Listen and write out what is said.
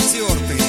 конвертерты